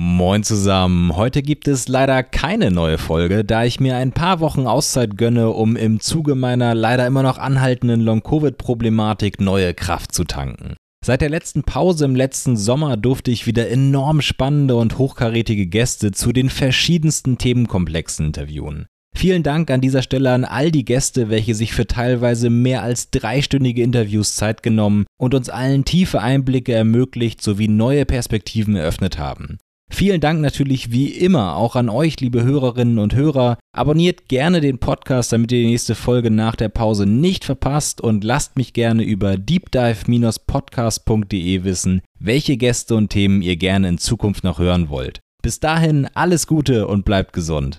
Moin zusammen. Heute gibt es leider keine neue Folge, da ich mir ein paar Wochen Auszeit gönne, um im Zuge meiner leider immer noch anhaltenden Long-Covid-Problematik neue Kraft zu tanken. Seit der letzten Pause im letzten Sommer durfte ich wieder enorm spannende und hochkarätige Gäste zu den verschiedensten Themenkomplexen interviewen. Vielen Dank an dieser Stelle an all die Gäste, welche sich für teilweise mehr als dreistündige Interviews Zeit genommen und uns allen tiefe Einblicke ermöglicht sowie neue Perspektiven eröffnet haben. Vielen Dank natürlich wie immer auch an euch, liebe Hörerinnen und Hörer. Abonniert gerne den Podcast, damit ihr die nächste Folge nach der Pause nicht verpasst und lasst mich gerne über deepdive-podcast.de wissen, welche Gäste und Themen ihr gerne in Zukunft noch hören wollt. Bis dahin alles Gute und bleibt gesund.